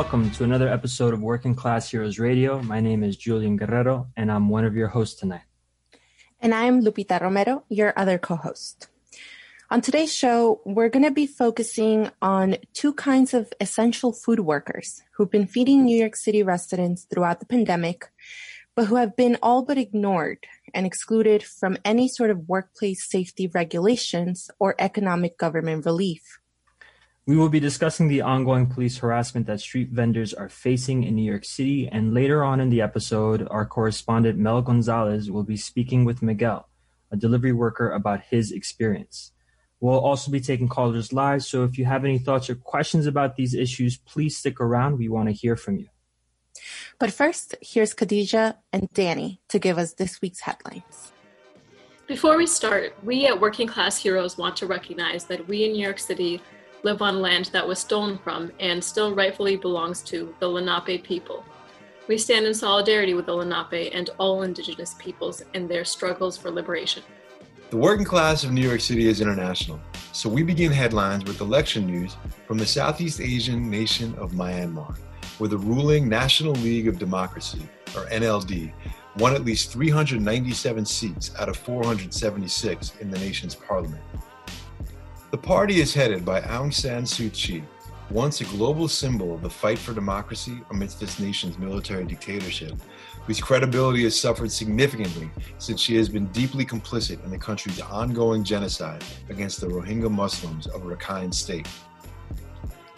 Welcome to another episode of Working Class Heroes Radio. My name is Julian Guerrero, and I'm one of your hosts tonight. And I'm Lupita Romero, your other co host. On today's show, we're going to be focusing on two kinds of essential food workers who've been feeding New York City residents throughout the pandemic, but who have been all but ignored and excluded from any sort of workplace safety regulations or economic government relief. We will be discussing the ongoing police harassment that street vendors are facing in New York City, and later on in the episode, our correspondent Mel Gonzalez will be speaking with Miguel, a delivery worker, about his experience. We'll also be taking callers live, so if you have any thoughts or questions about these issues, please stick around. We want to hear from you. But first, here's Khadija and Danny to give us this week's headlines. Before we start, we at Working Class Heroes want to recognize that we in New York City live on land that was stolen from and still rightfully belongs to the Lenape people. We stand in solidarity with the Lenape and all indigenous peoples in their struggles for liberation. The working class of New York City is international, so we begin headlines with election news from the Southeast Asian nation of Myanmar, where the ruling National League of Democracy, or NLD, won at least 397 seats out of 476 in the nation's parliament. The party is headed by Aung San Suu Kyi, once a global symbol of the fight for democracy amidst this nation's military dictatorship, whose credibility has suffered significantly since she has been deeply complicit in the country's ongoing genocide against the Rohingya Muslims of Rakhine State.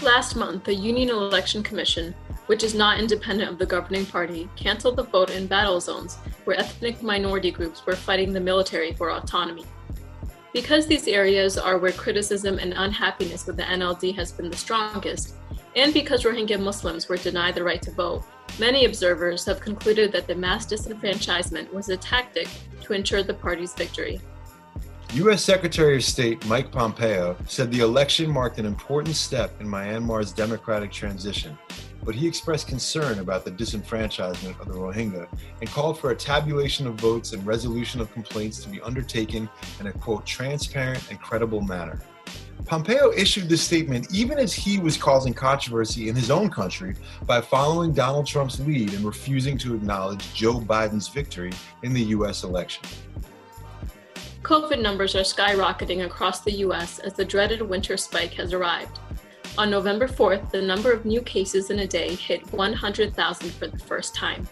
Last month, the Union Election Commission, which is not independent of the governing party, canceled the vote in battle zones where ethnic minority groups were fighting the military for autonomy. Because these areas are where criticism and unhappiness with the NLD has been the strongest, and because Rohingya Muslims were denied the right to vote, many observers have concluded that the mass disenfranchisement was a tactic to ensure the party's victory. U.S. Secretary of State Mike Pompeo said the election marked an important step in Myanmar's democratic transition but he expressed concern about the disenfranchisement of the Rohingya and called for a tabulation of votes and resolution of complaints to be undertaken in a quote transparent and credible manner. Pompeo issued this statement even as he was causing controversy in his own country by following Donald Trump's lead and refusing to acknowledge Joe Biden's victory in the U.S. election. COVID numbers are skyrocketing across the U.S. as the dreaded winter spike has arrived. On November 4th, the number of new cases in a day hit 100,000 for the first time.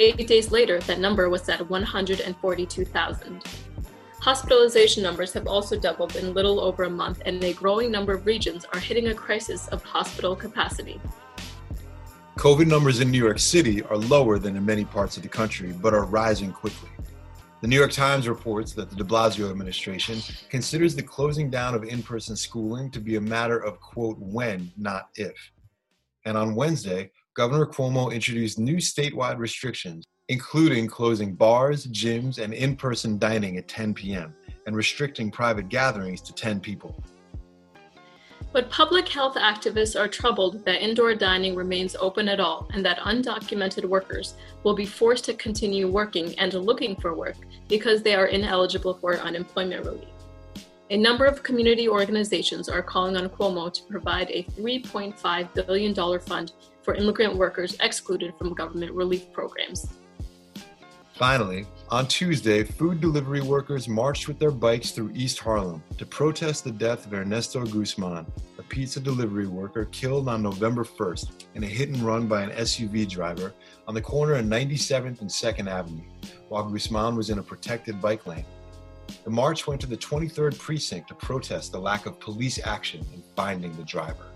Eight days later, that number was at 142,000. Hospitalization numbers have also doubled in little over a month, and a growing number of regions are hitting a crisis of hospital capacity. COVID numbers in New York City are lower than in many parts of the country, but are rising quickly. The New York Times reports that the de Blasio administration considers the closing down of in person schooling to be a matter of, quote, when, not if. And on Wednesday, Governor Cuomo introduced new statewide restrictions, including closing bars, gyms, and in person dining at 10 p.m., and restricting private gatherings to 10 people. But public health activists are troubled that indoor dining remains open at all and that undocumented workers will be forced to continue working and looking for work because they are ineligible for unemployment relief. A number of community organizations are calling on Cuomo to provide a $3.5 billion fund for immigrant workers excluded from government relief programs. Finally, on Tuesday, food delivery workers marched with their bikes through East Harlem to protest the death of Ernesto Guzman, a pizza delivery worker killed on November 1st in a hit and run by an SUV driver on the corner of 97th and 2nd Avenue, while Guzman was in a protected bike lane. The march went to the 23rd precinct to protest the lack of police action in finding the driver.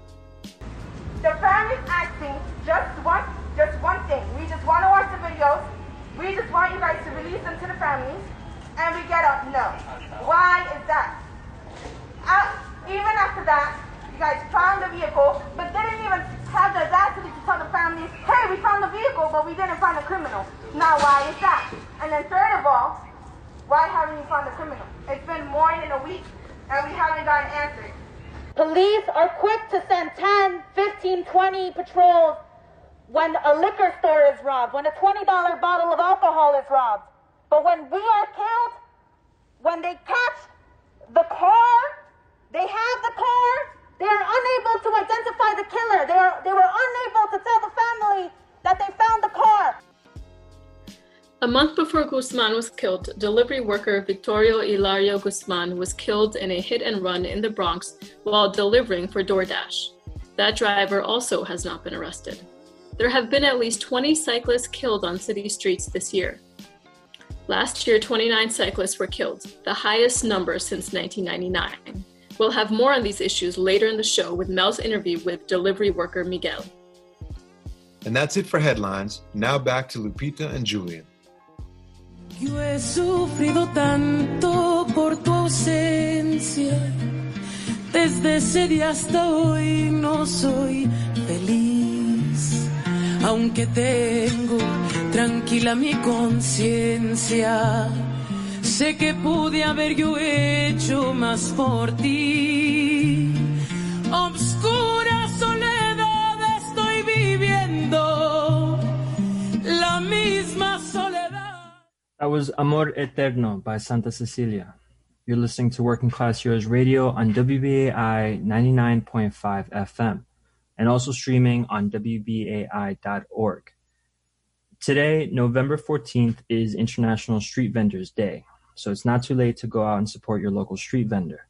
The family's asking just one, just one thing. We just want to watch the videos we just want you guys to release them to the families, and we get up. no. Why is that? Uh, even after that, you guys found the vehicle, but didn't even have the audacity to tell the families, hey, we found the vehicle, but we didn't find the criminal. Now, why is that? And then third of all, why haven't you found the criminal? It's been more than a week, and we haven't gotten answers. Police are quick to send 10, 15, 20 patrols when a liquor store is robbed, when a $20 bottle of alcohol is robbed. But when we are killed, when they catch the car, they have the car, They are unable to identify the killer. They, are, they were unable to tell the family that they found the car. A month before Guzman was killed, delivery worker Victorio Hilario Guzman was killed in a hit and run in the Bronx while delivering for DoorDash. That driver also has not been arrested. There have been at least 20 cyclists killed on city streets this year. Last year, 29 cyclists were killed, the highest number since 1999. We'll have more on these issues later in the show with Mel's interview with delivery worker Miguel. And that's it for headlines. Now back to Lupita and Julian. Yo he sufrido tanto por tu ausencia. Desde ese día hasta hoy no soy feliz. Aunque tengo tranquila mi conciencia, sé que pude haber yo hecho más por ti. Obscura soledad estoy viviendo, la misma soledad. That was Amor Eterno by Santa Cecilia. You're listening to Working Class Heroes Radio on WBAI 99.5 FM and also streaming on WBAI.org. Today, November 14th, is International Street Vendors Day, so it's not too late to go out and support your local street vendor.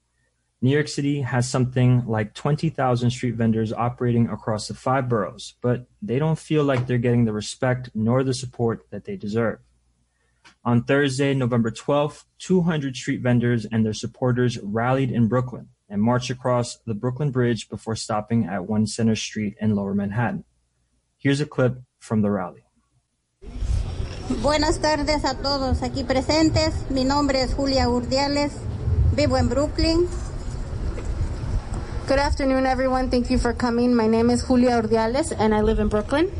New York City has something like 20,000 street vendors operating across the five boroughs, but they don't feel like they're getting the respect nor the support that they deserve. On Thursday, November 12th, 200 street vendors and their supporters rallied in Brooklyn and march across the Brooklyn Bridge before stopping at 1 Center Street in Lower Manhattan. Here's a clip from the rally. Buenas tardes a todos aquí presentes. Mi nombre es Julia Urdiales. Vivo en Brooklyn. Good afternoon, everyone. Thank you for coming. My name is Julia Urdiales, and I live in Brooklyn.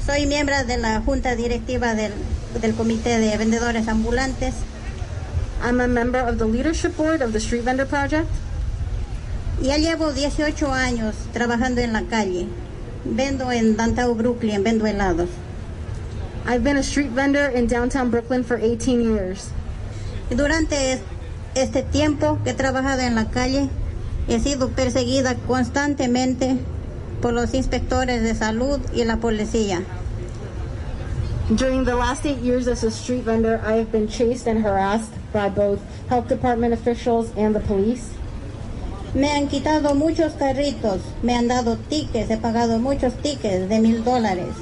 Soy miembro de la junta directiva del, del Comité de Vendedores Ambulantes. I'm a member of the leadership board of the Street Vendor Project. Ya llevo 18 años trabajando en la calle. Vendo en downtown Brooklyn, vendo helados. I've been a street vendor in downtown Brooklyn for 18 years. Durante este tiempo que he trabajado en la calle, he sido perseguida constantemente por los inspectores de salud y la policía. During the last eight years as a street vendor, I have been chased and harassed by both health department officials and the police. Me han quitado muchos carritos, me han dado tickets, he pagado muchos tickets de mil dólares.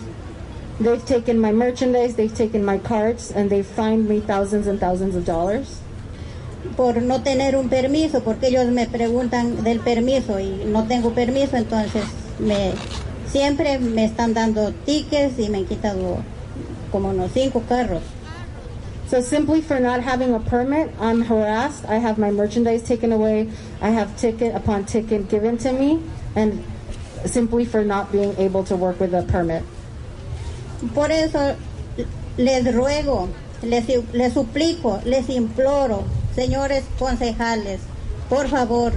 They've taken my merchandise, they've taken my carts, and they've fined me thousands and thousands of dollars. por no tener un permiso, porque ellos me preguntan del permiso y no tengo permiso, entonces me siempre me están dando tickets y me han quitado como unos cinco carros. So simply for not having a permit, I'm harassed. I have my merchandise taken away. I have ticket upon ticket given to me, and simply for not being able to work with a permit. Por eso les ruego, les, les suplico, les imploro, señores concejales, por favor,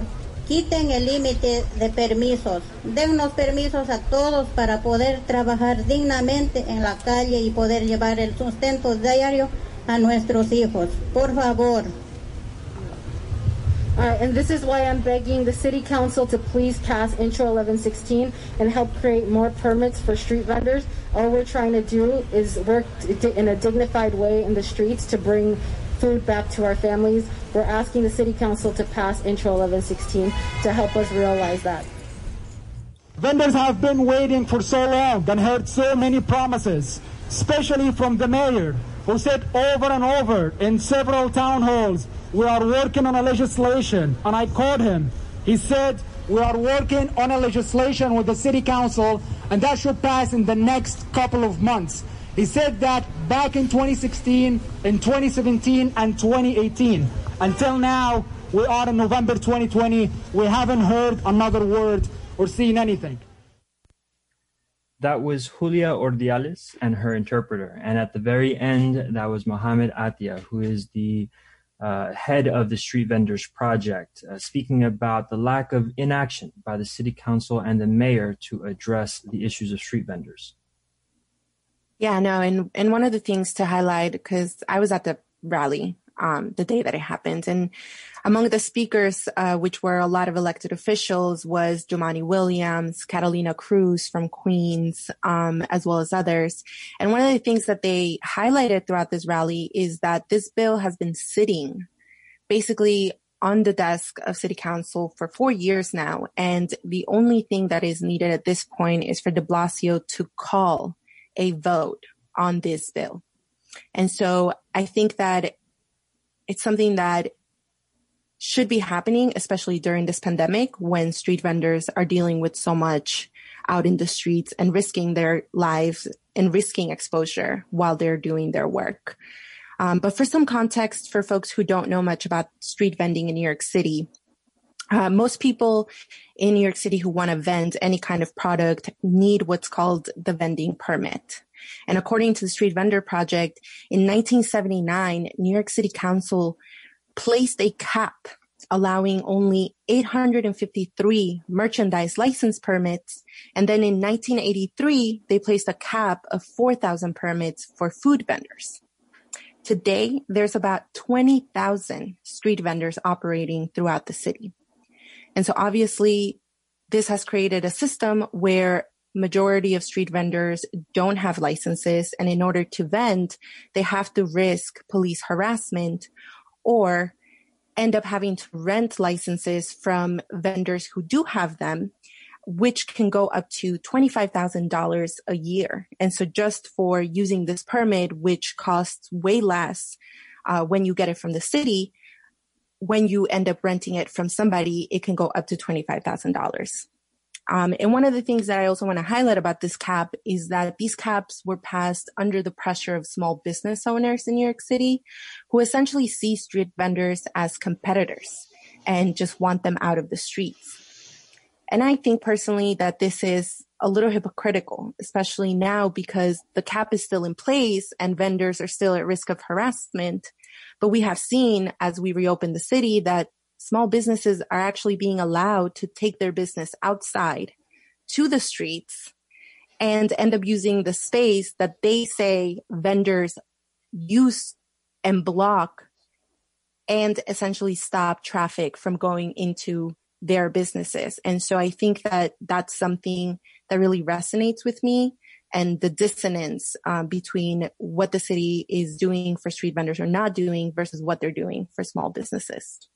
quiten el límite de permisos, den unos permisos a todos para poder trabajar dignamente en la calle y poder llevar el sustento diario a nuestros hijos. Por favor. All right, and this is why I'm begging the City Council to please pass Intro 1116 and help create more permits for street vendors. All we're trying to do is work in a dignified way in the streets to bring food back to our families. We're asking the City Council to pass Intro 1116 to help us realize that. Vendors have been waiting for so long and heard so many promises, especially from the mayor, who said over and over in several town halls, we are working on a legislation. And I called him. He said, we are working on a legislation with the city council, and that should pass in the next couple of months. He said that back in 2016, in 2017, and 2018. Until now, we are in November 2020. We haven't heard another word or seen anything. That was Julia Ordiales and her interpreter. And at the very end, that was Mohamed Attia, who is the uh, head of the Street Vendors Project, uh, speaking about the lack of inaction by the city council and the mayor to address the issues of street vendors. Yeah, no, and and one of the things to highlight because I was at the rally, um, the day that it happened. And among the speakers, uh, which were a lot of elected officials, was Jumaane Williams, Catalina Cruz from Queens, um, as well as others. And one of the things that they highlighted throughout this rally is that this bill has been sitting basically on the desk of city council for four years now. And the only thing that is needed at this point is for de Blasio to call a vote on this bill. And so I think that it's something that should be happening, especially during this pandemic when street vendors are dealing with so much out in the streets and risking their lives and risking exposure while they're doing their work. Um, but for some context, for folks who don't know much about street vending in New York City, uh, most people in New York City who want to vend any kind of product need what's called the vending permit. And according to the Street Vendor Project, in 1979, New York City Council placed a cap allowing only 853 merchandise license permits. And then in 1983, they placed a cap of 4,000 permits for food vendors. Today, there's about 20,000 street vendors operating throughout the city. And so obviously, this has created a system where majority of street vendors don't have licenses. And in order to vend, they have to risk police harassment or end up having to rent licenses from vendors who do have them, which can go up to $25,000 a year. And so just for using this permit, which costs way less uh, when you get it from the city, when you end up renting it from somebody, it can go up to $25,000. Um, and one of the things that I also want to highlight about this cap is that these caps were passed under the pressure of small business owners in New York City who essentially see street vendors as competitors and just want them out of the streets. And I think personally that this is a little hypocritical, especially now because the cap is still in place and vendors are still at risk of harassment. But we have seen as we reopen the city that small businesses are actually being allowed to take their business outside to the streets and end up using the space that they say vendors use and block and essentially stop traffic from going into their businesses. And so I think that that's something that really resonates with me and the dissonance um, between what the city is doing for street vendors or not doing versus what they're doing for small businesses.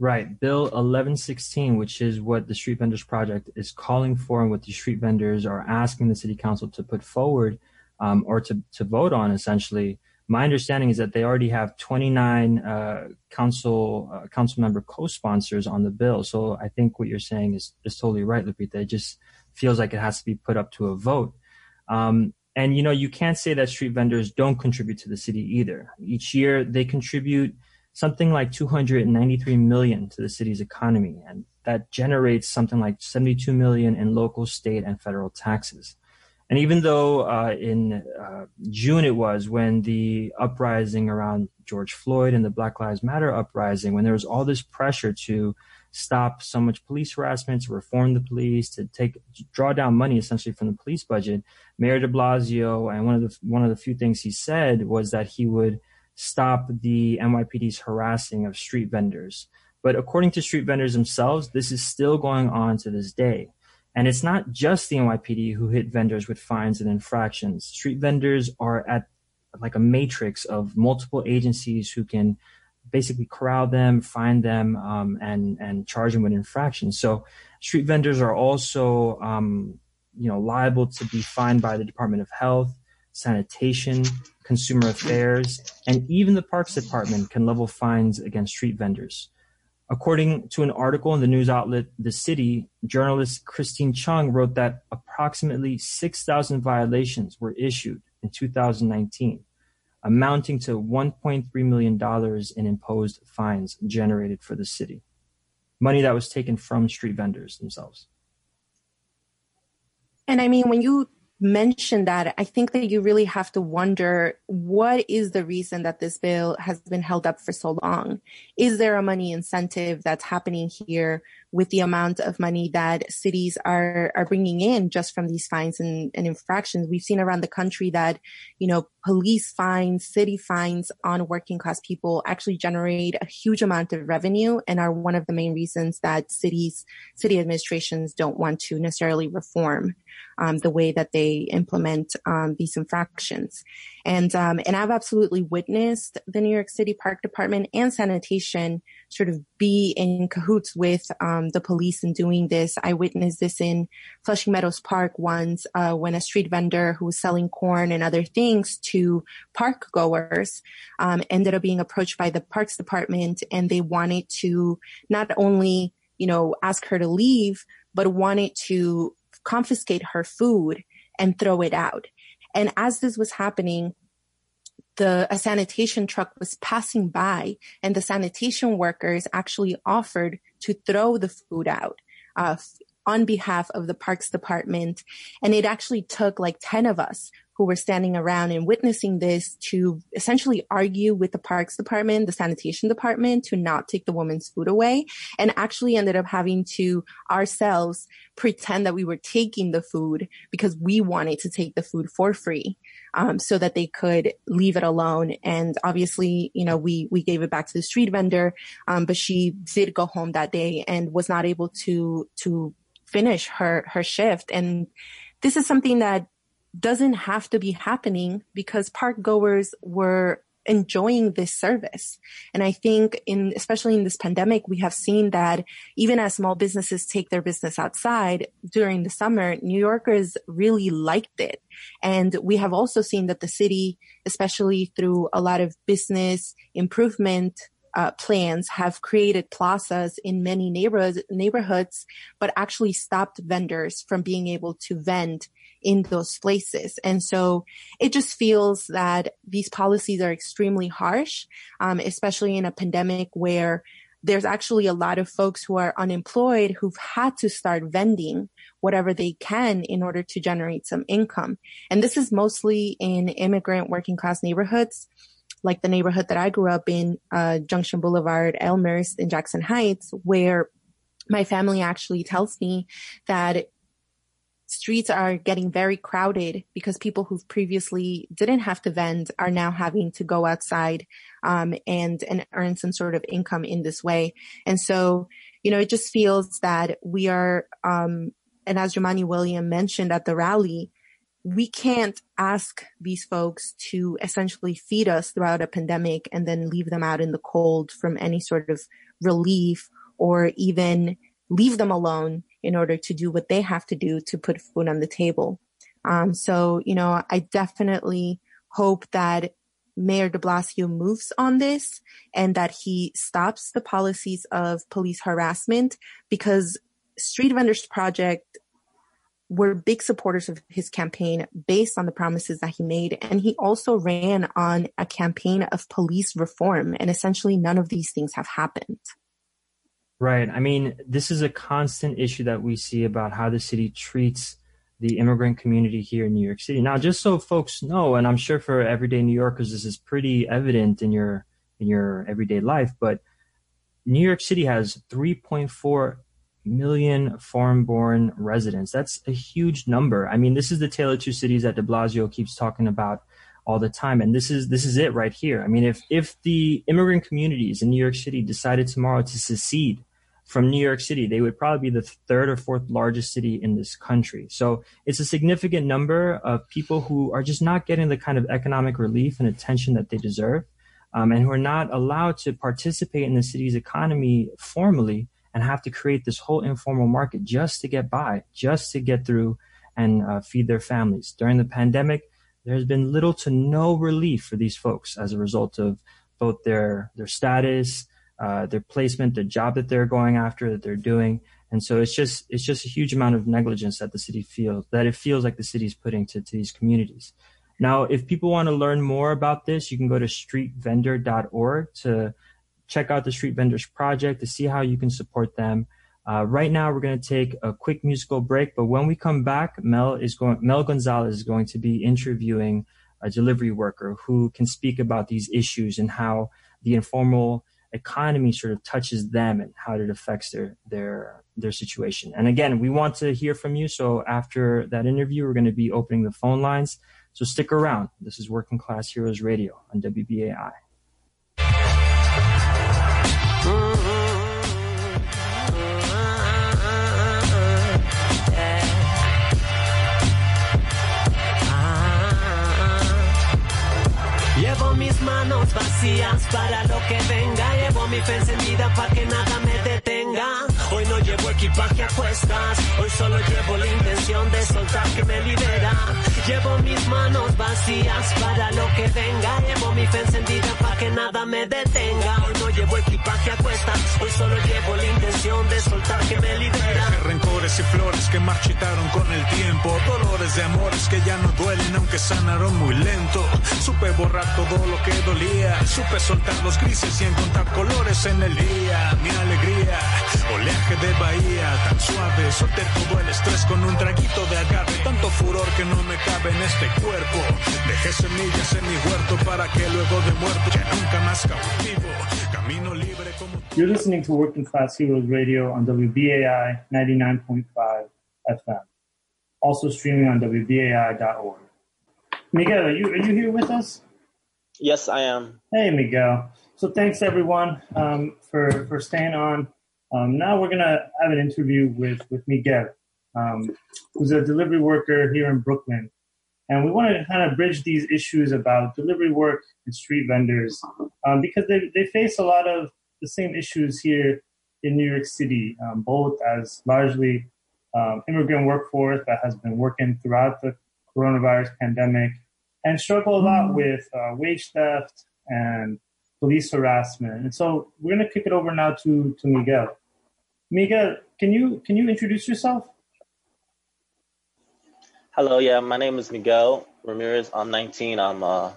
Right. Bill 1116, which is what the Street Vendors Project is calling for and what the street vendors are asking the city council to put forward um, or to, to vote on, essentially. My understanding is that they already have 29 uh, council uh, council member co-sponsors on the bill. So I think what you're saying is, is totally right, Lupita. It just feels like it has to be put up to a vote. Um, and, you know, you can't say that street vendors don't contribute to the city either. Each year they contribute – something like 293 million to the city's economy, and that generates something like 72 million in local, state, and federal taxes. And even though uh, in uh, June it was when the uprising around George Floyd and the Black Lives Matter uprising, when there was all this pressure to stop so much police harassment, to reform the police, to take draw down money essentially from the police budget, Mayor De Blasio, and one of the one of the few things he said was that he would stop the NYPD's harassing of street vendors. But according to street vendors themselves, this is still going on to this day. And it's not just the NYPD who hit vendors with fines and infractions. Street vendors are at like a matrix of multiple agencies who can basically corral them, find them, um, and and charge them with infractions. So street vendors are also um, you know liable to be fined by the Department of Health, sanitation, consumer affairs, and even the parks department can level fines against street vendors. According to an article in the news outlet The City, journalist Christine Chung wrote that approximately 6,000 violations were issued in 2019, amounting to $1.3 million in imposed fines generated for the city. Money that was taken from street vendors themselves. And I mean, when you mention that, I think that you really have to wonder what is the reason that this bill has been held up for so long? Is there a money incentive that's happening here with the amount of money that cities are, are bringing in just from these fines and, and infractions? We've seen around the country that, you know, police fines, city fines on working class people actually generate a huge amount of revenue and are one of the main reasons that cities, city administrations don't want to necessarily reform um, the way that they implement um, these infractions. And um, and I've absolutely witnessed the New York City Park Department and sanitation sort of be in cahoots with um, the police in doing this. I witnessed this in Flushing Meadows Park once uh, when a street vendor who was selling corn and other things to park goers um, ended up being approached by the Parks Department, and they wanted to not only you know ask her to leave, but wanted to confiscate her food and throw it out. And as this was happening, the a sanitation truck was passing by and the sanitation workers actually offered to throw the food out uh, on behalf of the parks department and it actually took like 10 of us who were standing around and witnessing this to essentially argue with the parks department, the sanitation department to not take the woman's food away and actually ended up having to ourselves pretend that we were taking the food because we wanted to take the food for free. Um, so that they could leave it alone. And obviously, you know, we, we gave it back to the street vendor. Um, but she did go home that day and was not able to, to finish her, her shift. And this is something that doesn't have to be happening because park goers were enjoying this service. And I think in, especially in this pandemic, we have seen that even as small businesses take their business outside during the summer, New Yorkers really liked it. And we have also seen that the city, especially through a lot of business improvement uh, plans have created plazas in many neighborhoods, neighborhoods, but actually stopped vendors from being able to vend in those places. And so it just feels that these policies are extremely harsh, um, especially in a pandemic where there's actually a lot of folks who are unemployed who've had to start vending whatever they can in order to generate some income. And this is mostly in immigrant working class neighborhoods, like the neighborhood that I grew up in, uh, Junction Boulevard, Elmhurst in Jackson Heights, where my family actually tells me that streets are getting very crowded because people who previously didn't have to vend are now having to go outside um, and and earn some sort of income in this way. And so, you know, it just feels that we are, um, and as Jumaane William mentioned at the rally, we can't ask these folks to essentially feed us throughout a pandemic and then leave them out in the cold from any sort of relief or even leave them alone in order to do what they have to do to put food on the table. Um, so, you know, I definitely hope that Mayor de Blasio moves on this and that he stops the policies of police harassment because Street Vendors Project were big supporters of his campaign based on the promises that he made. And he also ran on a campaign of police reform. And essentially none of these things have happened. Right. I mean, this is a constant issue that we see about how the city treats the immigrant community here in New York City. Now, just so folks know, and I'm sure for everyday New Yorkers, this is pretty evident in your in your everyday life, but New York City has 3.4 million foreign-born residents. That's a huge number. I mean, this is the tale of two cities that De Blasio keeps talking about all the time, and this is this is it right here. I mean, if if the immigrant communities in New York City decided tomorrow to secede from New York City, they would probably be the third or fourth largest city in this country. So it's a significant number of people who are just not getting the kind of economic relief and attention that they deserve, um, and who are not allowed to participate in the city's economy formally and have to create this whole informal market just to get by, just to get through and uh, feed their families. During the pandemic, there's been little to no relief for these folks as a result of both their their status, uh, their placement, the job that they're going after, that they're doing. And so it's just it's just a huge amount of negligence that the city feels that it feels like the city is putting to, to these communities. Now, if people want to learn more about this, you can go to streetvendor.org to check out the Street Vendors Project to see how you can support them. Uh, right now, we're going to take a quick musical break, but when we come back, Mel is going. Mel Gonzalez is going to be interviewing a delivery worker who can speak about these issues and how the informal economy sort of touches them and how it affects their their their situation. And again, we want to hear from you. So after that interview, we're going to be opening the phone lines. So stick around. This is Working Class Heroes Radio on WBAI. Vacías para lo que venga. Llevo mi fe encendida para que nada me detenga. Hoy no llevo equipaje a cuestas, hoy solo llevo la intención de soltar que me libera. Llevo mis manos vacías para lo que venga, llevo mi fe encendida para que nada me detenga. Hoy no llevo equipaje a cuestas, hoy solo llevo la intención de soltar que me libera. Rencores y flores que marchitaron con el tiempo, dolores de amores que ya no duelen aunque sanaron muy lento. Supe borrar todo lo que dolía, supe soltar los grises y encontrar colores en el día. Mi alegría, oleaje de bahía, tan suave, solté todo el estrés con un traguito de agave, tanto furor que no me cabe en este cuerpo. Dejé semillas en mi huerto para que luego de muerto ya nunca más cautivo. Camino libre como You're listening to Working Class Heroes Radio on WBAI 99.5 FM. Also streaming on WBAI.org. Miguel, are you, are you here with us? Yes, I am. Hey, Miguel. So thanks everyone um, for, for staying on. Um, now we're going to have an interview with, with Miguel, um, who's a delivery worker here in Brooklyn. And we want to kind of bridge these issues about delivery work and street vendors um, because they, they face a lot of the same issues here in New York City, um, both as largely um, immigrant workforce that has been working throughout the coronavirus pandemic and struggle a lot with uh, wage theft and police harassment. And so we're going to kick it over now to, to Miguel. Miguel, can you can you introduce yourself? Hello, yeah, my name is Miguel Ramirez. I'm 19. I'm a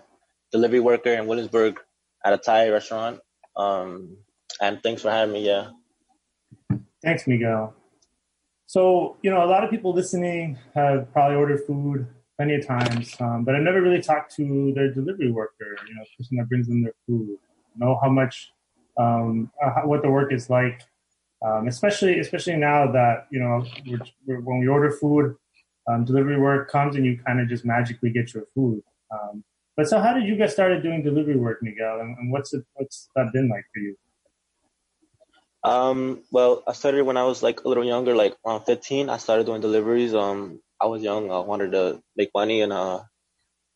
delivery worker in Williamsburg at a Thai restaurant. Um, and thanks for having me. Yeah. Thanks, Miguel. So, you know, a lot of people listening have probably ordered food plenty of times, um, but I've never really talked to their delivery worker, you know, the person that brings them their food, know how much, um, uh, what the work is like, um, especially especially now that you know we're, we're, when we order food, um, delivery work comes and you kind of just magically get your food. Um, but so, how did you get started doing delivery work, Miguel, and, and what's it what's that been like for you? Um, well, I started when I was like a little younger, like around 15. I started doing deliveries. Um, I was young. I wanted to make money and uh,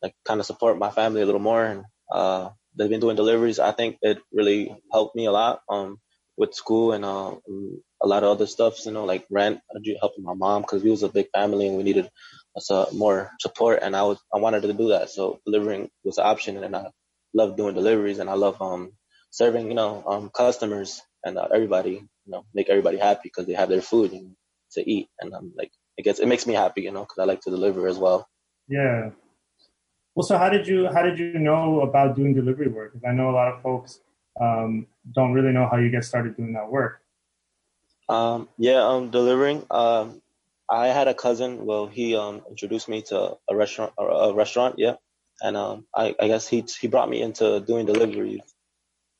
like kind of support my family a little more. And uh, they've been doing deliveries. I think it really helped me a lot. Um, with school and uh, a lot of other stuff, you know, like rent, helping my mom because we was a big family and we needed uh, more support. And I was I wanted to do that, so delivering was an option, and I love doing deliveries and I love um serving, you know, um customers and uh, everybody, you know, make everybody happy because they have their food to eat, and I'm like it gets it makes me happy, you know, because I like to deliver as well. Yeah. Well, so how did you how did you know about doing delivery work? Because I know a lot of folks um, don't really know how you get started doing that work. Um, yeah, um, delivering. Um, I had a cousin. Well, he um introduced me to a restaurant. A restaurant, yeah. And um, I, I guess he he brought me into doing deliveries,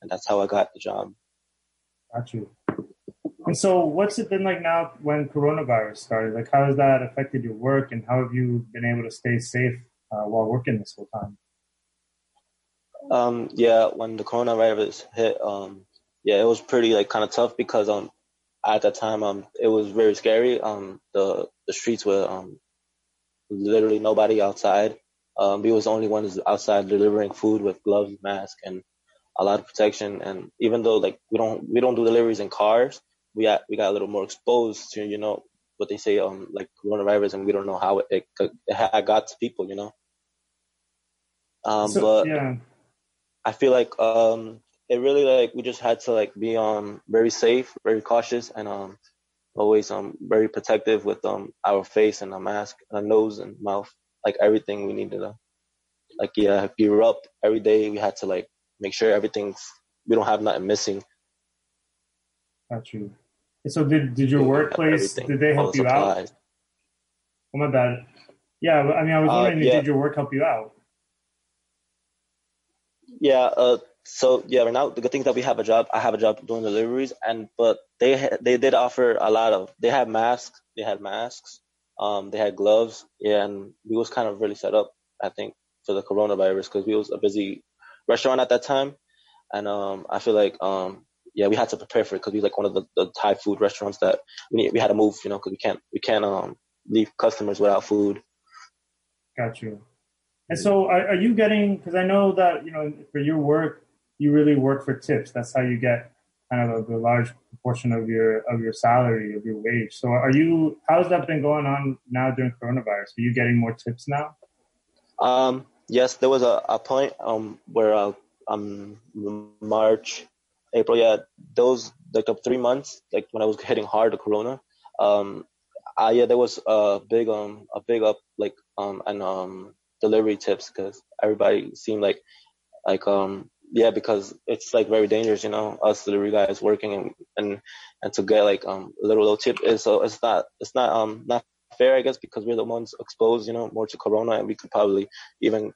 and that's how I got the job. Got you. And so, what's it been like now when coronavirus started? Like, how has that affected your work, and how have you been able to stay safe uh, while working this whole time? Um, yeah, when the coronavirus hit, um, yeah, it was pretty like kind of tough because um, at that time um, it was very scary. Um, the the streets were um, literally nobody outside. Um, we was the only ones outside delivering food with gloves, mask, and a lot of protection. And even though like we don't we don't do deliveries in cars, we got we got a little more exposed to you know what they say um like coronavirus, and we don't know how it it, it got to people, you know. Um, so, but yeah I feel like um it really like we just had to like be um very safe, very cautious, and um always um very protective with um our face and a mask, and a nose and mouth, like everything we needed to like yeah gear up every day. We had to like make sure everything's we don't have nothing missing. Got you. So did did your workplace did they help you out? Oh my bad. Yeah, I mean, I was uh, wondering, uh, yeah. did your work help you out? Yeah. Uh, so yeah, right now the good thing is that we have a job. I have a job doing deliveries, and but they they did offer a lot of. They had masks. They had masks. Um, they had gloves. Yeah, and we was kind of really set up. I think for the coronavirus because we was a busy restaurant at that time, and um, I feel like um, yeah, we had to prepare for it because we like one of the, the Thai food restaurants that we need, we had to move, you know, because we can't we can't um leave customers without food. Got you. And so, are, are you getting? Because I know that you know for your work, you really work for tips. That's how you get kind of a, a large portion of your of your salary of your wage. So, are you? How's that been going on now during coronavirus? Are you getting more tips now? Um. Yes, there was a, a point um where uh, um March, April, yeah, those like up three months, like when I was hitting hard the corona, um, uh, yeah, there was a big um a big up like um and um delivery tips because everybody seemed like like um yeah because it's like very dangerous you know us delivery guys working and and and to get like um a little little tip is so it's not it's not um not fair I guess because we're the ones exposed you know more to corona and we could probably even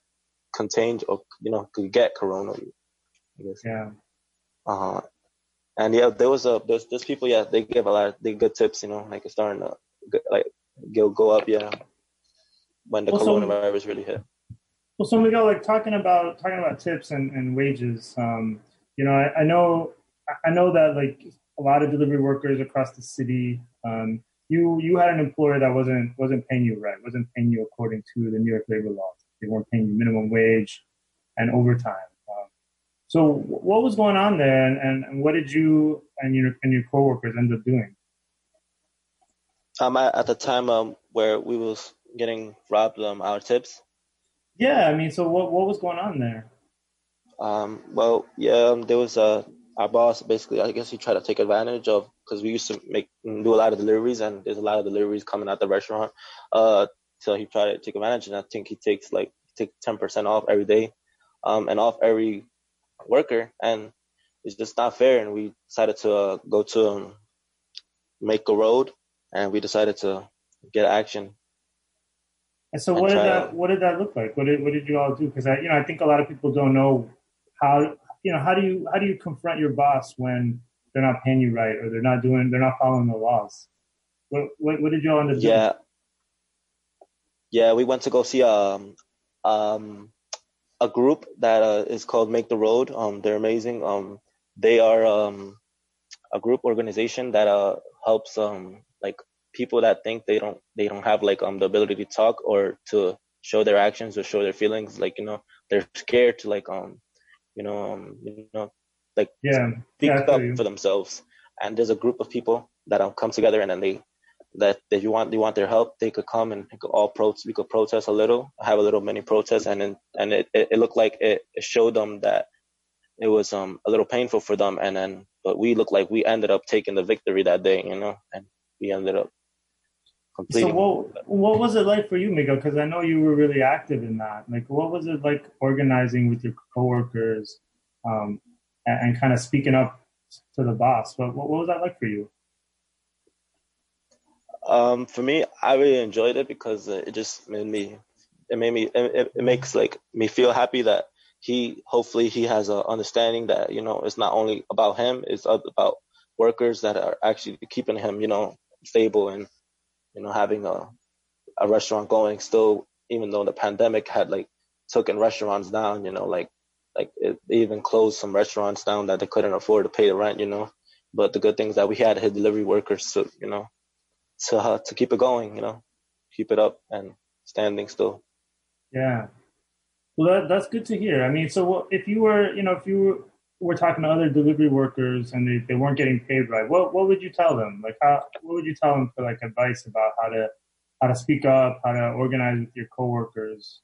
contain or you know could get corona I yeah uh and yeah there was a there's there's people yeah they give a lot of they good tips you know like it's starting to like go go up yeah when the well, coronavirus so, really hit. Well, so Miguel, like talking about talking about tips and, and wages. Um, you know, I, I, know I know that like a lot of delivery workers across the city. Um, you you had an employer that wasn't wasn't paying you right, wasn't paying you according to the New York labor laws. They weren't paying you minimum wage and overtime. So what was going on there, and, and, what did you and your and your coworkers end up doing? Um, at the time um, where we was getting robbed um, our tips. Yeah, I mean, so what what was going on there? Um, well, yeah, um, there was uh, our boss basically. I guess he tried to take advantage of because we used to make do a lot of deliveries, and there's a lot of deliveries coming out the restaurant. Uh, so he tried to take advantage, and I think he takes like take ten percent off every day, um, and off every worker, and it's just not fair. And we decided to uh, go to um, make a road, and we decided to get action and so, what did that what did that look like? What did what did you all do? Because I you know I think a lot of people don't know how you know how do you how do you confront your boss when they're not paying you right or they're not doing they're not following the laws. What what, what did you all end up doing? Yeah, yeah, we went to go see um um a group that uh, is called Make the Road. Um, they're amazing. Um, they are um a group organization that uh helps um like people that think they don't they don't have like um the ability to talk or to show their actions or show their feelings like you know they're scared to like um you know um you know like yeah speak yeah, up for themselves and there's a group of people that um, come together and then they that if you want you want their help they could come and could all pro we could protest a little have a little mini protest and then and it, it, it looked like it, it showed them that it was um a little painful for them and then but we looked like we ended up taking the victory that day you know and we ended up completing. So what what was it like for you, Miguel? Because I know you were really active in that. Like, what was it like organizing with your coworkers, um, and, and kind of speaking up to the boss? What, what was that like for you? Um, for me, I really enjoyed it because it just made me. It made me. It, it makes like me feel happy that he hopefully he has a understanding that you know it's not only about him it's about workers that are actually keeping him you know stable and you know, having a a restaurant going still, even though the pandemic had like taken restaurants down, you know, like like it even closed some restaurants down that they couldn't afford to pay the rent, you know. But the good things that we had his delivery workers to, you know, to uh, to keep it going, you know, keep it up and standing still. Yeah. Well, that, that's good to hear. I mean, so if you were, you know, if you were, were talking to other delivery workers and they, they weren't getting paid right, what what would you tell them? Like how what would you tell them for like advice about how to how to speak up, how to organize with your coworkers?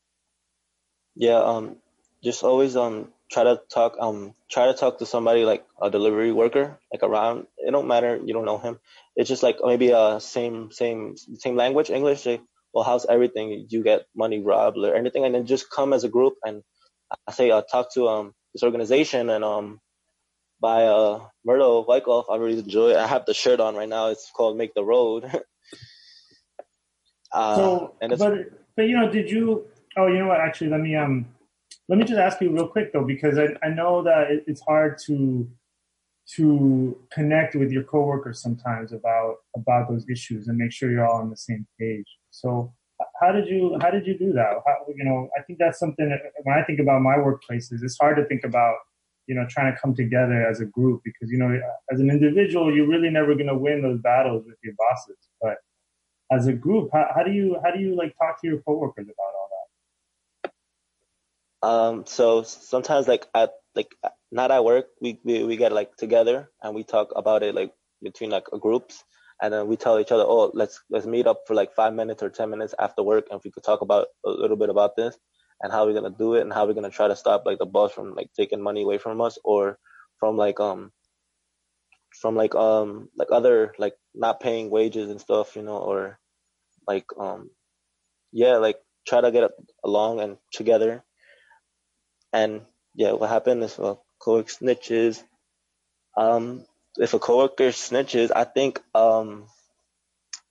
Yeah, um just always um try to talk um try to talk to somebody like a delivery worker, like around it don't matter, you don't know him. It's just like maybe uh same same same language, English, say, well how's everything? You get money robbed or anything and then just come as a group and I say uh talk to um this organization and um by uh, Myrtle Wyckoff. I really enjoy it. I have the shirt on right now. It's called Make the Road. uh, so, and it's, but but you know, did you? Oh, you know what? Actually, let me um, let me just ask you real quick though, because I I know that it, it's hard to to connect with your coworkers sometimes about about those issues and make sure you're all on the same page. So how did you how did you do that? How, you know, I think that's something that when I think about my workplaces, it's hard to think about you know trying to come together as a group because you know as an individual you're really never going to win those battles with your bosses, but as a group, how, how do you how do you like talk to your coworkers about all that? Um, so sometimes like at like not at work, we, we we get like together and we talk about it like between like groups and then we tell each other, oh, let's let's meet up for like five minutes or ten minutes after work, and if we could talk about a little bit about this and how we're gonna do it and how we're gonna try to stop like the boss from like taking money away from us or from like um from like um like other like not paying wages and stuff, you know, or like um yeah, like try to get along and together. And yeah, what happened is well, co snitches. Um, if a coworker snitches, I think um,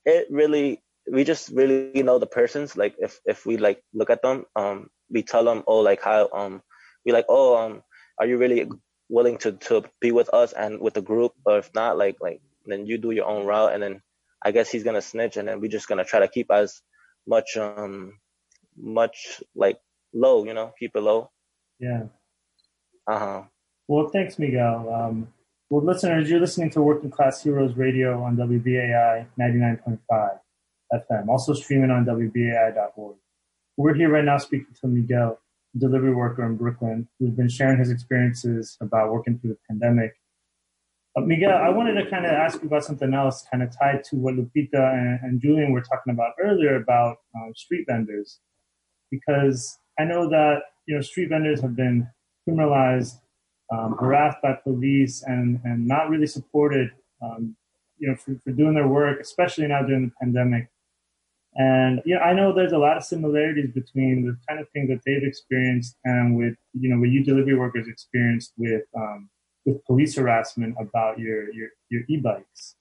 it really we just really know the persons. Like if if we like look at them, um, we tell them, oh, like how um, we like, oh, um, are you really willing to to be with us and with the group, or if not, like like then you do your own route, and then I guess he's gonna snitch, and then we're just gonna try to keep as much um much like low, you know, keep it low. Yeah. Uh huh. Well, thanks, Miguel. Um, well, listeners, you're listening to Working Class Heroes Radio on WBAI 99.5 FM, also streaming on WBAI.org. We're here right now speaking to Miguel, a delivery worker in Brooklyn, who's been sharing his experiences about working through the pandemic. Uh, Miguel, I wanted to kind of ask you about something else, kind of tied to what Lupita and, and Julian were talking about earlier about um, street vendors, because I know that you know street vendors have been criminalized um, harassed by police and, and not really supported, um, you know, for, for doing their work, especially now during the pandemic. And you know, I know there's a lot of similarities between the kind of things that they've experienced and with you know what you delivery workers experienced with um, with police harassment about your your, your e-bikes.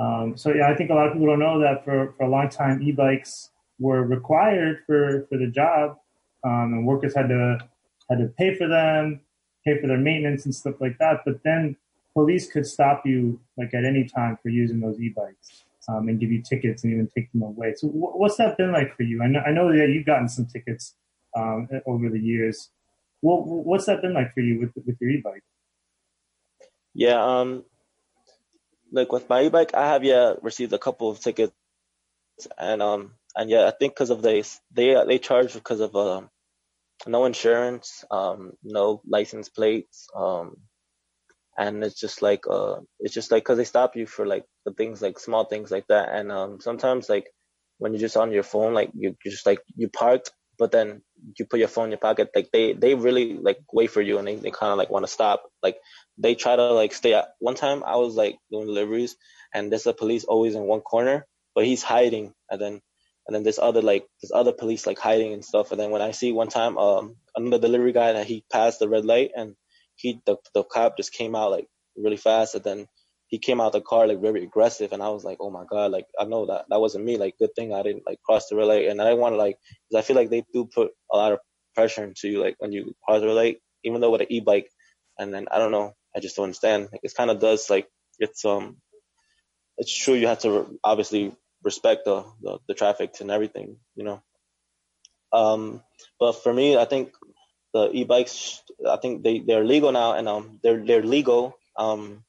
Um, so yeah, I think a lot of people don't know that for, for a long time e-bikes were required for, for the job, um, and workers had to had to pay for them pay for their maintenance and stuff like that. But then police could stop you like at any time for using those e-bikes um, and give you tickets and even take them away. So what's that been like for you? I know, I know that you've gotten some tickets um, over the years. Well, what's that been like for you with with your e-bike? Yeah, um, like with my e-bike, I have yeah received a couple of tickets, and um, and yeah, I think because of this, they they charge because of um no insurance, um, no license plates, um, and it's just like uh, it's just like because they stop you for like the things like small things like that, and um, sometimes like when you're just on your phone, like you you just like you parked, but then you put your phone in your pocket, like they they really like wait for you and they, they kind of like want to stop, like they try to like stay. At, one time I was like doing deliveries, and there's a police always in one corner, but he's hiding, and then and then this other like this other police like hiding and stuff. And then when I see one time um another delivery guy that he passed the red light and he the the cop just came out like really fast and then he came out the car like very aggressive and I was like, oh my god, like I know that that wasn't me. Like good thing I didn't like cross the red light and I want to like because I feel like they do put a lot of pressure into you like when you cross the red light, even though with an e-bike. And then I don't know, I just don't understand. Like it kind of does like it's um it's true you have to obviously respect the, the, the traffic and everything, you know. Um, but for me, I think the e-bikes, I think they they're legal now, and um, they're they're legal. Um,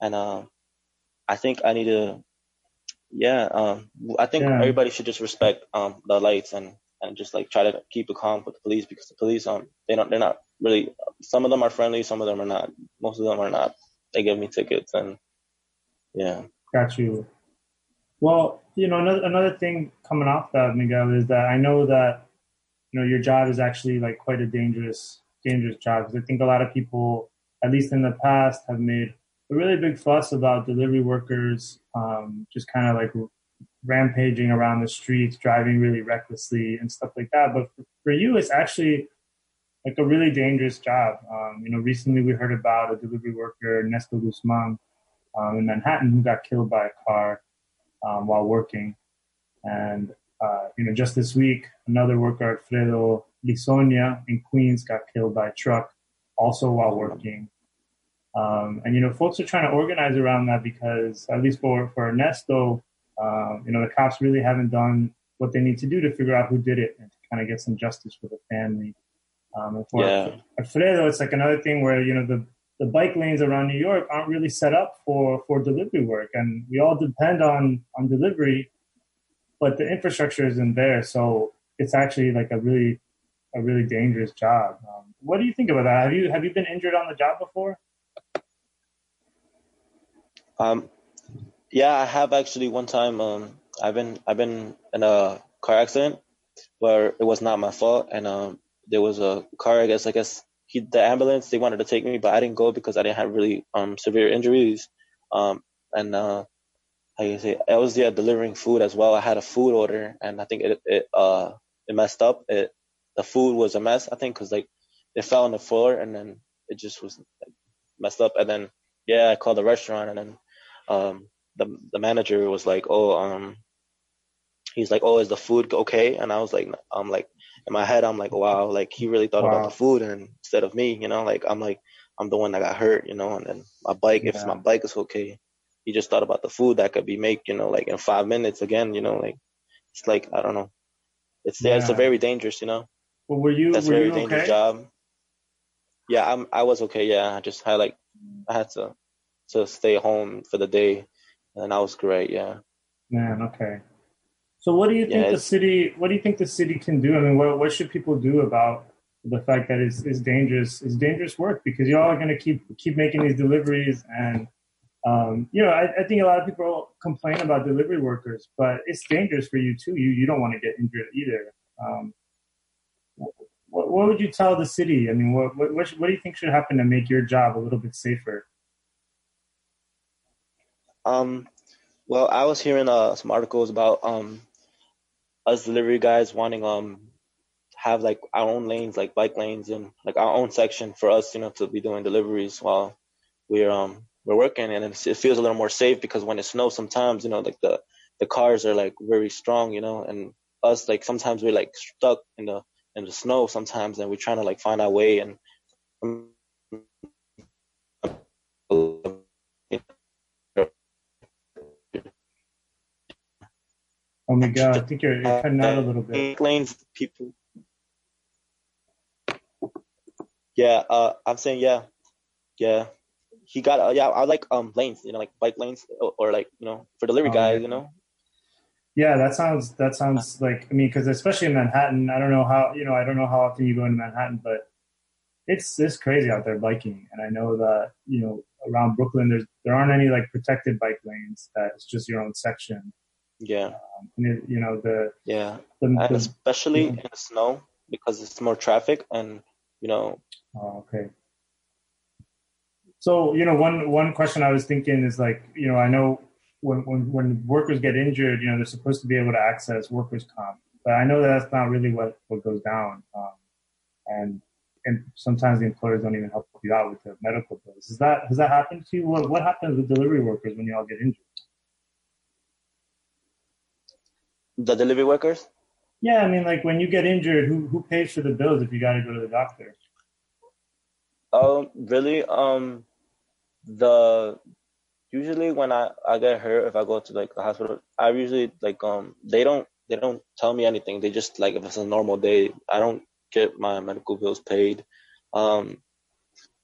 and uh, I think I need to, yeah, um, I think yeah. everybody should just respect um the lights and and just like try to keep it calm with the police because the police um they don't they're not really some of them are friendly, some of them are not. Most of them are not. They give me tickets and yeah. Got you. Well, you know, another, another thing coming off that, Miguel, is that I know that, you know, your job is actually like quite a dangerous, dangerous job. Because I think a lot of people, at least in the past, have made a really big fuss about delivery workers um, just kind of like rampaging around the streets, driving really recklessly and stuff like that. But for, for you, it's actually like a really dangerous job. Um, you know, recently we heard about a delivery worker, Ernesto Guzman, um, in Manhattan, who got killed by a car um, while working. And uh, you know, just this week, another worker, Alfredo Lisonia in Queens, got killed by a truck, also while working. Um, and you know, folks are trying to organize around that because, at least for for Ernesto, uh, you know, the cops really haven't done what they need to do to figure out who did it and to kind of get some justice for the family. Um, and for Yeah. Alfredo, it's like another thing where you know the the bike lanes around New York aren't really set up for for delivery work, and we all depend on on delivery, but the infrastructure isn't there, so it's actually like a really a really dangerous job. Um, what do you think about that? Have you have you been injured on the job before? Um, yeah, I have actually one time. Um, I've been I've been in a car accident where it was not my fault, and um, there was a car. I guess I guess he the ambulance they wanted to take me, but I didn't go because I didn't have really um severe injuries. Um, and uh, how you say I was yeah delivering food as well. I had a food order, and I think it it uh it messed up. It the food was a mess. I think because like it fell on the floor, and then it just was like, messed up. And then yeah, I called the restaurant, and then um the the manager was like, oh um he's like, oh is the food okay? And I was like, I'm like in my head, I'm like, wow, like he really thought Wow. about the food and instead of me, you know, like I'm like I'm the one that got hurt, you know, and then my bike, if my bike is okay, he just thought about the food that could be made, you know, like in five minutes again, you know, like it's like I don't know, it's yeah, it's a very dangerous, you know, Well, were you that's a very dangerous okay? job. Yeah, I'm I was okay. Yeah, I just had like I had to to stay home for the day, and I was great. Yeah. Man, okay. So what do you think Yeah, the city what do you think the city can do? I mean, what what should people do about the fact that it's, it's dangerous it's dangerous work? Because y'all are going to keep keep making these deliveries and um, you know I, I think a lot of people complain about delivery workers but it's dangerous for you too. You you don't want to get injured either. Um, what, what would you tell the city? I mean what, what what what do you think should happen to make your job a little bit safer? Um, well, I was hearing uh some articles about um us delivery guys wanting um have like our own lanes, like bike lanes, and like our own section for us, you know, to be doing deliveries while we're um we're working, and it feels a little more safe because when it snows, sometimes you know, like the the cars are like very strong, you know, and us like sometimes we're like stuck in the in the snow sometimes, and we're trying to like find our way and. Oh my god i think you're, you're cutting out a little bit Bike lanes, people. Yeah, uh, I'm saying yeah, yeah. He got uh, yeah. I like um lanes, you know, like bike lanes or, or like you know for delivery Oh, guys, yeah. you know. Yeah, that sounds that sounds like I mean, because especially in Manhattan, I don't know how you know I don't know how often you go into Manhattan, but it's it's crazy out there biking, and I know that you know around Brooklyn there's there aren't any like protected bike lanes that it's just your own section. Yeah, Um, and it, you know the yeah, the, and the especially yeah. in the snow because it's more traffic and you know oh, okay. So you know one one question I was thinking is like you know I know when when when workers get injured, you know they're supposed to be able to access workers comp, but I know that that's not really what what goes down. Um, and and sometimes the employers don't even help you out with the medical bills. Is that has that happened to you? What what happens with delivery workers when you all get injured? The delivery workers. Yeah, I mean like when you get injured, who who pays for the bills if you got to go to the doctor? Um, really, um, the usually when I I get hurt, if I go to like the hospital, I usually like um they don't they don't tell me anything. They just like if it's a normal day, I don't get my medical bills paid. Um,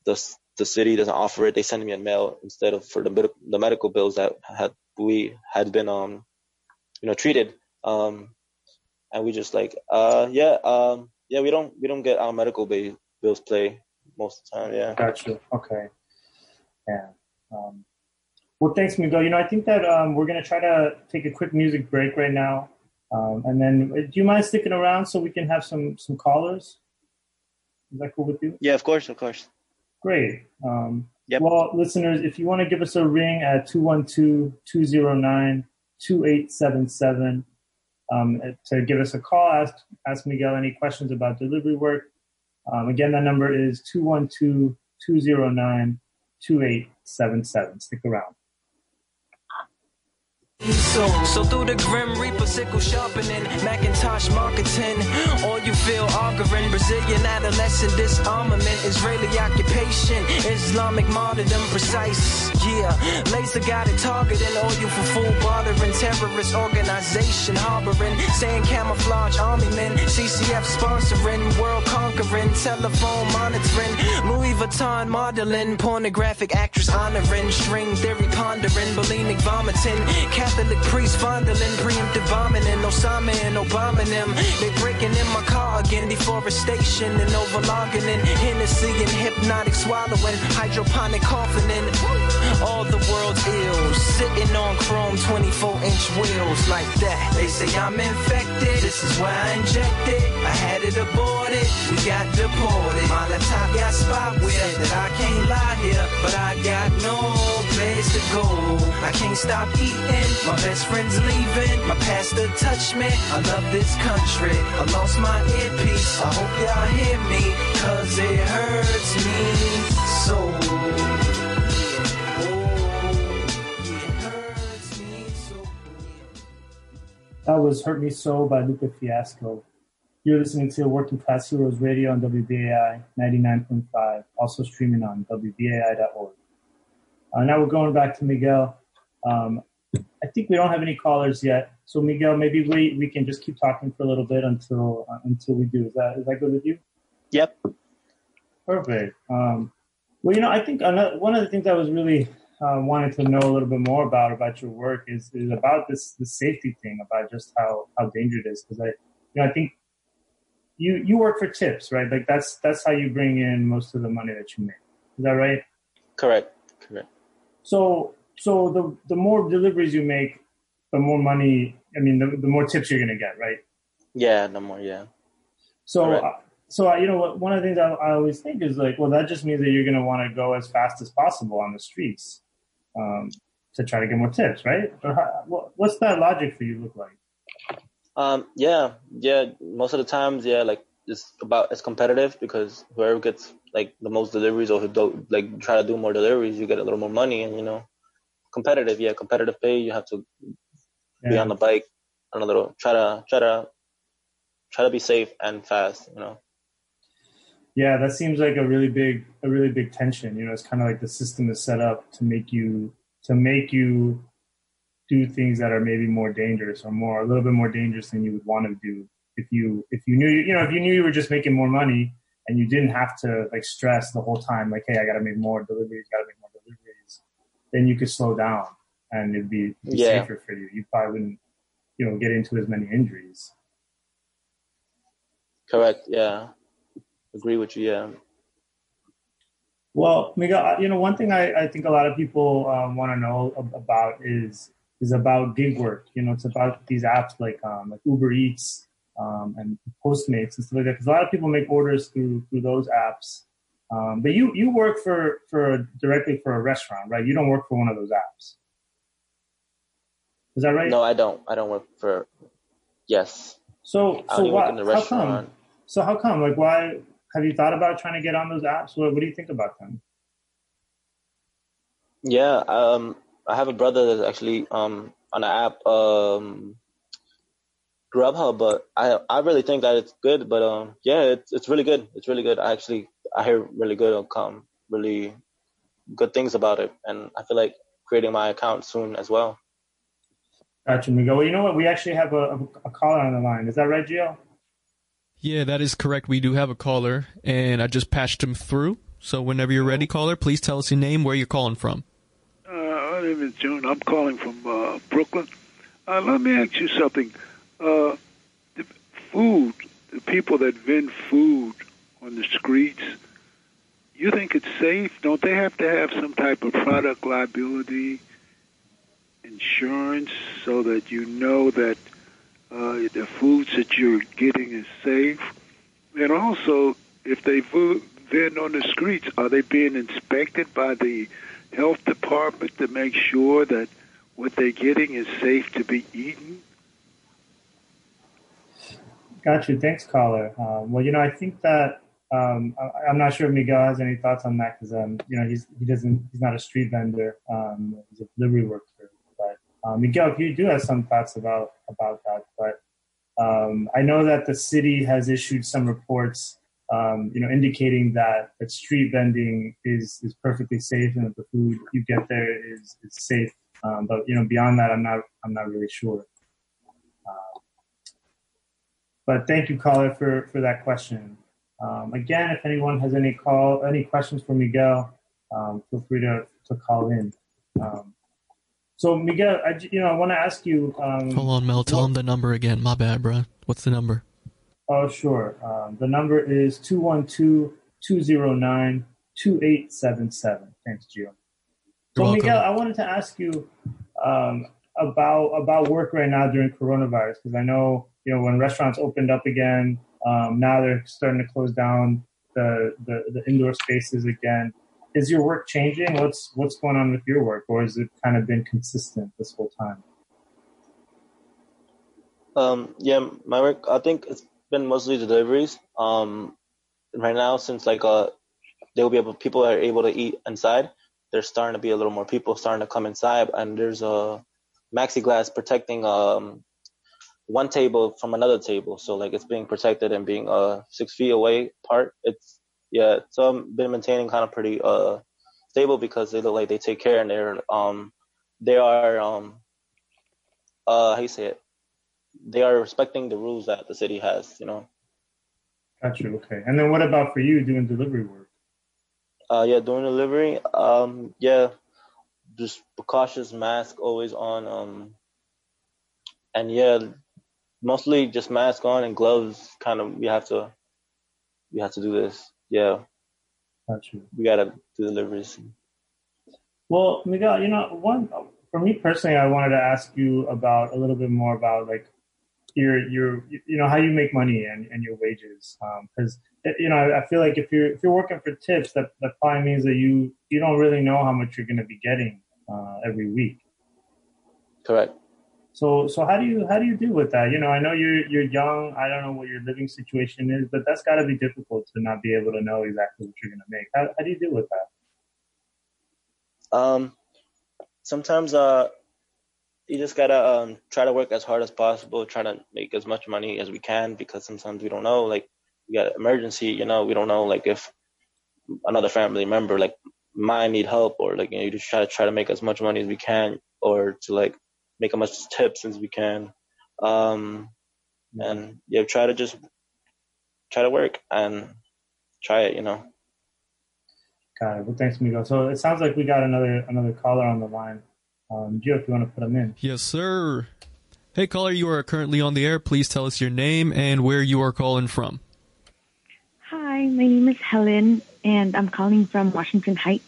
the the city doesn't offer it. They send me a mail instead of for the the medical bills that had we had been um you know treated. Um, and we just like uh yeah um yeah we don't we don't get our medical ba- bills paid most of the time. Yeah. Gotcha. Okay. Yeah. Um, well, thanks, Miguel. You know, I think that um, we're going to try to take a quick music break right now. Um, and then, uh, do you mind sticking around so we can have some some callers? Is that cool with you? Yeah, of course, of course. Great. Um, Yep. Well, listeners, if you want to give us a ring at 212-209-2877 um, to give us a call, ask, ask Miguel any questions about delivery work, Um, again, that number is 212 209 2877. Stick around. So, through the grim reaper sickle sharpening Macintosh marketing All you feel arguing Brazilian adolescent disarmament Israeli occupation Islamic martyrdom precise Yeah, laser guided targeting All you for fool bothering Terrorist organization harboring Saying camouflage army men CCF sponsoring World conquering Telephone monitoring Louis Vuitton modeling Pornographic actress honoring String theory pondering Bulimic vomiting Catholic priest fondling, preemptive vomiting, Osama and Obama and them. They breaking in my car again, deforestation and overlogging in Hennessy and hypnotic swallowing, hydroponic coughing in. All the world's ills, sitting on chrome 24 inch wheels like that. They say I'm infected, this is why I injected. I had it aborted, we got deported. My laptop got spot with that I can't lie here, but I got no place to go. I can't stop eating. My best friend's leaving. My pastor touched me. I love this country. I lost my earpiece. I hope y'all hear me. Cause it hurts me so. That was Hurt Me Soul by Lupe Fiasco. You're listening to Working Class Heroes Radio on WBAI 99.5, also streaming on WBAI.org. Uh, now we're going back to Miguel. Um, I think we don't have any callers yet. So Miguel, maybe we, we can just keep talking for a little bit until uh, until we do. Is that is that good with you? Yep. Perfect. Um, well, you know, I think another, one of the things I was really uh, wanted to know a little bit more about about your work is is about this the safety thing about just how how dangerous it is because I you know I think you you work for tips right like that's that's how you bring in most of the money that you make is that right? Correct. Correct. So so the the more deliveries you make, the more money. I mean, the, the more tips you're gonna get, right? Yeah, the more. Yeah. So, Correct. uh, so uh, you know, what- one of the things I, I always think is like, well, that just means that you're gonna want to go as fast as possible on the streets um, to try to get more tips, right? Or how, what's that logic for you look like? Um, yeah, yeah. Most of the times, yeah, like it's about it's competitive because whoever gets like the most deliveries or who do like try to do more deliveries, you get a little more money, and you know, competitive. Yeah, competitive pay. You have to be on the bike and a little try to try to try to be safe and fast. You know. Yeah, that seems like a really big, a really big tension. You know, it's kind of like the system is set up to make you to make you do things that are maybe more dangerous or more a little bit more dangerous than you would want to do if you if you knew you know if you knew you were just making more money and you didn't have to like stress the whole time like hey I got to make more deliveries, got to make then you could slow down and it'd be, Yeah. safer for you. You probably wouldn't you know get into as many injuries. Correct. Yeah. Agree with you. Yeah. Well, Miguel, you know, one thing I, I think a lot of people um, want to know about is is about gig work. You know, it's about these apps like um, like Uber Eats um, and Postmates and stuff like that. Because a lot of people make orders through through those apps. Um, but you you work for for directly for a restaurant, right? You don't work for one of those apps. Is that right? No, I don't. I don't work for. Yes. So so why, in the how come? restaurant. So how come? Like, why have you thought about trying to get on those apps? What What do you think about them? Yeah, um, I have a brother that's actually um on an app, um, Grubhub, but I I really think that it's good. But um, yeah, it's it's really good. It's really good. I actually I hear really good um really good things about it, and I feel like creating my account soon as well. Gotcha, Miguel. Well, you know what? We actually have a, a, a caller on the line. Is that right, Gio? Yeah, that is correct. We do have a caller, and I just patched him through. So whenever you're ready, caller, please tell us your name, where you're calling from. Uh, my name is June. I'm calling from uh, Brooklyn. Uh, let me ask you something. Uh, the food, the people that vend food on the streets, you think it's safe? Don't they have to have some type of product liability insurance so that you know that uh, the foods that you're getting is safe? And also, if they vend on the streets, are they being inspected by the health department to make sure that what they're getting is safe to be eaten? Got you. Thanks, caller. Um, well, you know, I think that um, I, am not sure if Miguel has any thoughts on that because um, you know he's he doesn't he's not a street vendor. Um, he's a delivery worker. But uh, Miguel, if you do have some thoughts about about that, but um, I know that the city has issued some reports, um, you know, indicating that that street vending is is perfectly safe and that the food you get there is is safe. Um, but you know, beyond that, I'm not I'm not really sure. Uh, but thank you, caller, for for that question. Um, again, if anyone has any call, any questions for Miguel, um, feel free to, to call in. Um, so Miguel, I, you know, I want to ask you. Um, Hold on, Mel. Tell what, him the number again. My bad, bro. What's the number? Oh, sure. Um, the number is 212-209-2877. Thanks, Gio. So Miguel, I wanted to ask you um, about about work right now during coronavirus because I know you know when restaurants opened up again, um, now they're starting to close down the, the, the indoor spaces again. Is your work changing? What's what's going on with your work, or has it kind of been consistent this whole time? Um, yeah, my work. I think it's been mostly deliveries. Um, right now, since like uh, they'll be able, people are able to eat inside. There's starting to be a little more people starting to come inside, and there's a maxi glass protecting um one table from another table. So like it's being protected and being uh six feet away apart. It's yeah, so I've been maintaining kind of pretty uh stable because they look like they take care and they're um they are um uh how you say it they are respecting the rules that the city has, you know. Gotcha. Okay. And then what about for you doing delivery work? Uh, yeah, doing delivery. Um, yeah, just precautious mask always on. Um, and yeah, mostly just mask on and gloves. Kind of, we have to, we have to do this. Yeah. Gotcha. We gotta do deliveries. Well, Miguel, you know, one for me personally, I wanted to ask you about a little bit more about like your your you know how you make money and, and your wages because um, you know I feel like if you're if you're working for tips that that probably means that you you don't really know how much you're going to be getting uh, every week. Correct. So so how do you how do you deal with that? You know, I know you're you're young. I don't know what your living situation is, but that's got to be difficult to not be able to know exactly what you're going to make. How how do you deal with that? Um, sometimes uh, you just gotta um try to work as hard as possible, try to make as much money as we can because sometimes we don't know. Like we got emergency, you know, we don't know like if another family member like might need help or like you know you just try to try to make as much money as we can or to like make as much tips as we can. Um, and yeah, try to just try to work and try it, you know. Got it. Well, thanks, Miguel. So it sounds like we got another another caller on the line. Um, Gio, if you want to put them in. Yes, sir. Hey, caller, you are currently on the air. Please tell us your name and where you are calling from. Hi, my name is Helen, and I'm calling from Washington Heights.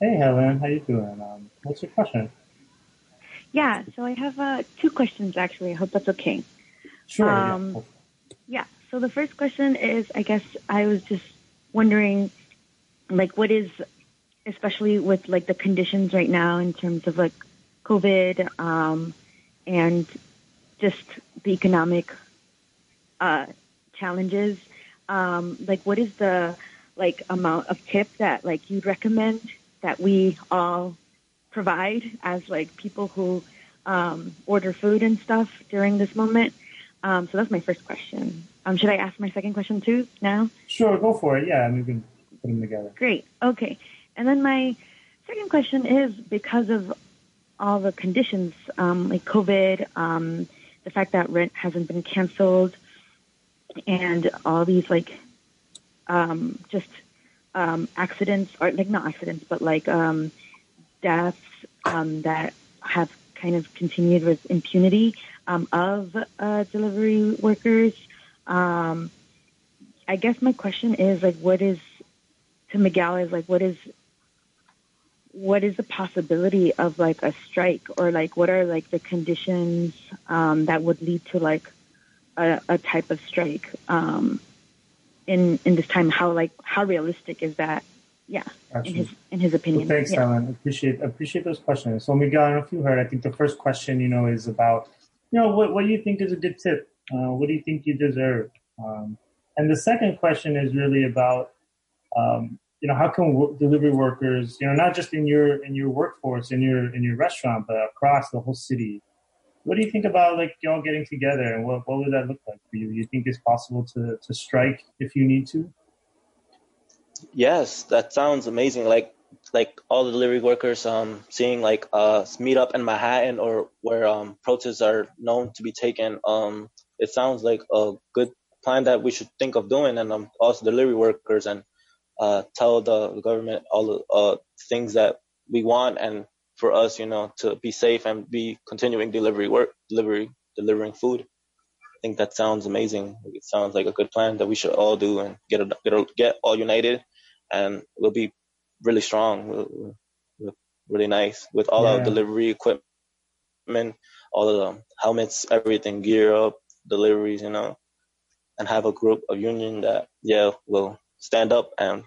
Hey, Helen, how you doing? Um, what's your question? Yeah, so I have uh, two questions actually. I hope that's okay. Sure. Um, yeah. yeah. So the first question is, I guess I was just wondering, like, what is, especially with like the conditions right now in terms of like COVID um, and just the economic uh, challenges. Um, like, what is the like amount of tip that like you'd recommend that we all provide as like people who um, order food and stuff during this moment. Um, so that's my first question. Um, should I ask my second question too now? Sure, go for it. Yeah, and we can put them together. Great. Okay. And then my second question is because of all the conditions, um, like COVID, um, the fact that rent hasn't been canceled, and all these like um, just um, accidents, or like not accidents, but like um, deaths um, that have kind of continued with impunity um, of uh, delivery workers. Um, I guess my question is like, what is to Miguel is like, what is what is the possibility of like a strike or like what are like the conditions um, that would lead to like a, a type of strike um, in in this time? How like how realistic is that? Yeah, in his in his opinion. Well, thanks, yeah. Alan. Appreciate appreciate those questions. So Miguel, I don't know if you heard. I think the first question, you know, is about, you know, what what do you think is a good tip? Uh, what do you think you deserve? Um, and the second question is really about, um, you know, how can w- delivery workers, you know, not just in your in your workforce, in your in your restaurant, but across the whole city, what do you think about like y'all getting together and what, what would that look like for you? Do you think it's possible to, to strike if you need to? Yes, that sounds amazing. Like like all the delivery workers um seeing like uh meet up in Manhattan or where um protests are known to be taken. Um it sounds like a good plan that we should think of doing and um also delivery workers and uh tell the government all the uh things that we want and for us, you know, to be safe and be continuing delivery work, delivery, delivering food. I think that sounds amazing. It sounds like a good plan that we should all do and get a, get a, get all united, and we'll be really strong, we'll, we'll, really nice with all yeah. our delivery equipment, all of the helmets, everything, gear up, deliveries, you know, and have a group, of union that yeah will stand up and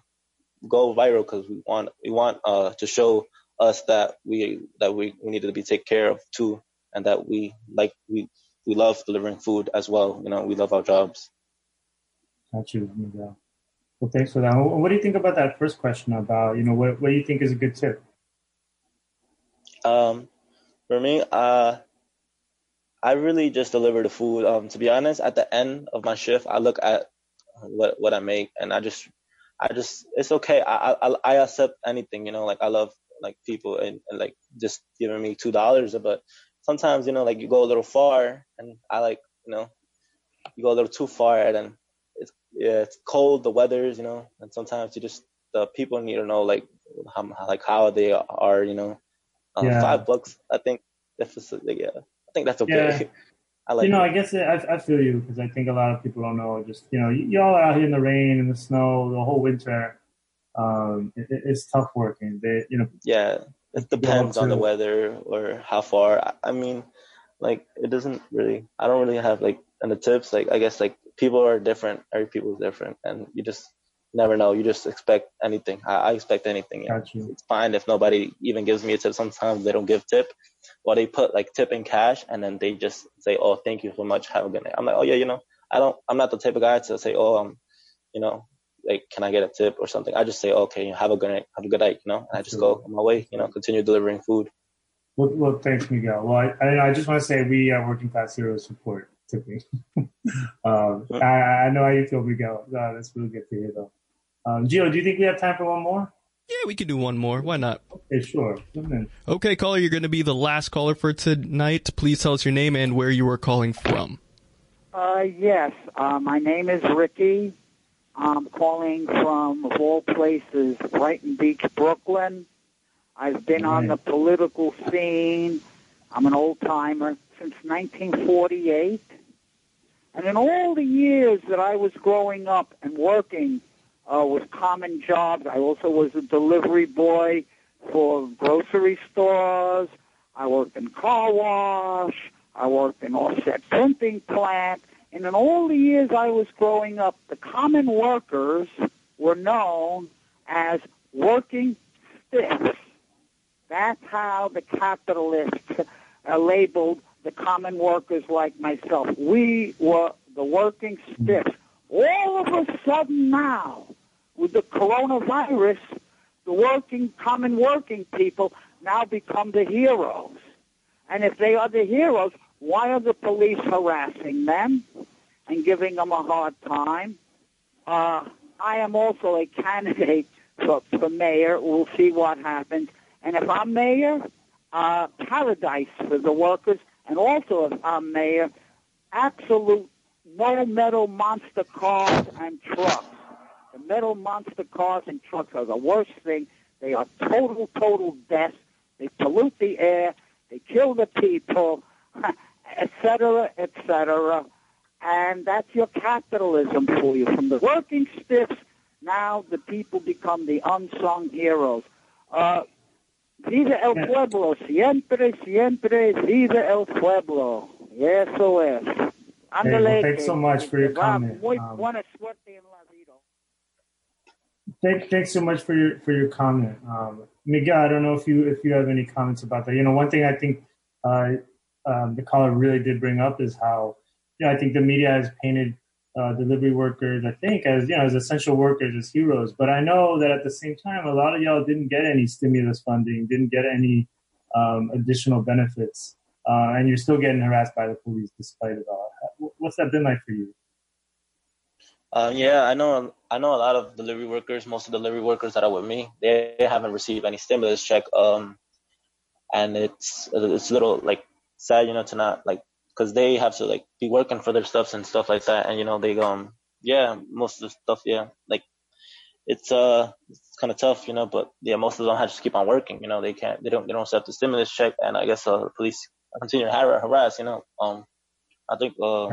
go viral because we want we want uh to show us that we that we, we needed to be taken care of too, and that we like we we love delivering food as well. You know, we love our jobs. Got you. Yeah. Well, thanks for that. What do you think about that first question about you know what what do you think is a good tip? Um, for me, uh, I really just deliver the food. Um, to be honest, at the end of my shift, I look at what what I make, and I just I just it's okay. I I I accept anything. You know, like I love like people and, and like just giving me two dollars but sometimes you know like you go a little far and i like you know you go a little too far and then it's yeah it's cold the weather's you know and sometimes you just the people need to know like how like how they are you know um, yeah. five bucks i think that's like, yeah i think that's okay yeah. I like you know, it. I guess it, I, I feel you because I think a lot of people don't know. Just you know, y'all are out here in the rain and the snow the whole winter, um, it, it's tough working. They, you know. Yeah, it depends on the weather or how far. I mean, like it doesn't really. I don't really have like and the tips. Like I guess like people are different. Every people is different, and you just never know. You just expect anything. I, I expect anything. Yeah. It's fine if nobody even gives me a tip. Sometimes they don't give tip, or they put like tip in cash, and then they just say, "Oh, thank you so much. Have a good night." I'm like, "Oh yeah, you know, I don't. I'm not the type of guy to say, "Oh, um, you know, like, can I get a tip or something? I just say, okay, have a good night, have a good night, you know, and I just go on my way, you know, continue delivering food. Well, well thanks, Miguel. Well, I, I, just want to say we are Working Class Heroes support tipping. um, I, I, know how you feel, Miguel. Uh, that's really good to hear, though. Um, Gio, do you think we have time for one more? Yeah, we can do one more. Why not? Okay, sure. Okay, caller, you're going to be the last caller for tonight. Please tell us your name and where you are calling from. Uh, yes, uh, my name is Ricky. I'm calling from, of all places, Brighton Beach, Brooklyn. I've been on the political scene. I'm an old timer since 1948. And in all the years that I was growing up and working uh, with common jobs, I also was a delivery boy for grocery stores. I worked in car wash. I worked in offset printing plant. And in all the years I was growing up, the common workers were known as working stiffs. That's how the capitalists uh, labeled the common workers like myself. We were the working stiffs. All of a sudden now, with the coronavirus, the working, common working people now become the heroes. And if they are the heroes, why are the police harassing them and giving them a hard time? Uh, I am also a candidate for, for mayor. We'll see what happens. And if I'm mayor, uh, paradise for the workers. And also if I'm mayor, absolute no metal monster cars and trucks. The metal monster cars and trucks are the worst thing. They are total, total death. They pollute the air. They kill the people. etc., etc. And that's your capitalism for you. From the working stiffs, now the people become the unsung heroes. Uh, viva el pueblo, siempre, siempre, viva el pueblo. Eso es. Hey, well, thanks so much for your comment. Muy um, buena suerte en la vida. Thank, thanks so much for your for your comment, um, Miguel. I don't know if you if you have any comments about that. You know, one thing I think uh, um, the caller really did bring up is how, you know, I think the media has painted uh, delivery workers, I think, as you know, as essential workers, as heroes. But I know that at the same time, a lot of y'all didn't get any stimulus funding, didn't get any um, additional benefits, uh, and you're still getting harassed by the police despite it all. What's that been like for you? Um, yeah, I know. I know a lot of delivery workers. Most of the delivery workers that are with me, they haven't received any stimulus check. Um, and it's it's a little like sad, you know, to not like because they have to like be working for their stuffs and stuff like that. And you know, they um yeah, most of the stuff, yeah, like it's uh it's kind of tough, you know. But yeah, most of them have to keep on working. You know, they can't they don't they don't accept the stimulus check, and I guess uh, the police continue to harass. You know, um, I think uh,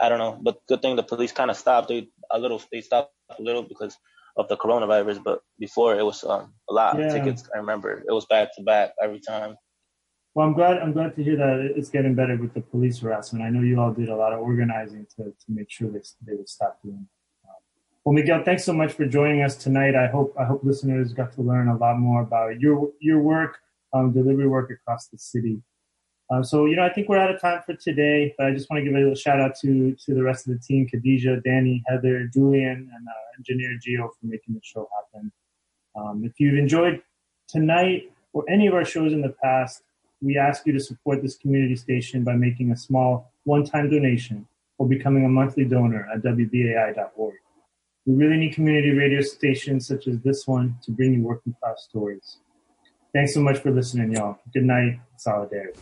I don't know, but good thing the police kind of stopped. They a little they stopped a little because of the coronavirus, but before it was um a lot Yeah. of tickets. I remember it was back to back every time. Well, I'm glad. I'm glad to hear that it's getting better with the police harassment. I know you all did a lot of organizing to, to make sure they, they would stop doing. Um, Well, Miguel, thanks so much for joining us tonight. I hope I hope listeners got to learn a lot more about your your work, um, delivery work across the city. Um, so, you know, I think we're out of time for today, but I just want to give a little shout out to to the rest of the team: Khadija, Danny, Heather, Julian, and uh, engineer Gio for making the show happen. Um, if you've enjoyed tonight or any of our shows in the past, we ask you to support this community station by making a small one-time donation or becoming a monthly donor at WBAI.org. We really need community radio stations such as this one to bring you working class stories. Thanks so much for listening, y'all. Good night. Solidarity.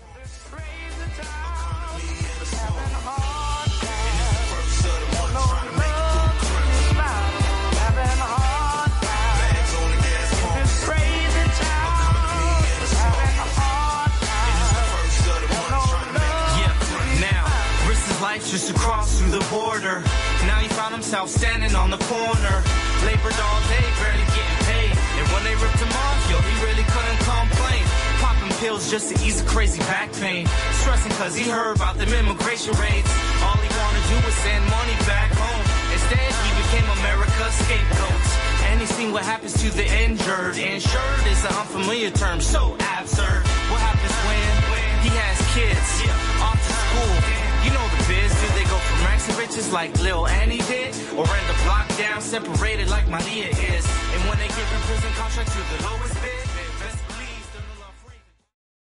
Border. Now he found himself standing on the corner. Labored all day, barely getting paid. And when they ripped him off, yo, he really couldn't complain. Popping pills just to ease the crazy back pain. Stressing cause he heard about them immigration raids. All he wanted to do was send money back home. Instead, he became America's scapegoat. And he seen what happens to the injured. Insured is an unfamiliar term, so absurd. What happens when he has kids off to school? To riches like Lil Annie did? Or end up locked down, separated like Maria is? And when they give prison contracts to the lowest bid?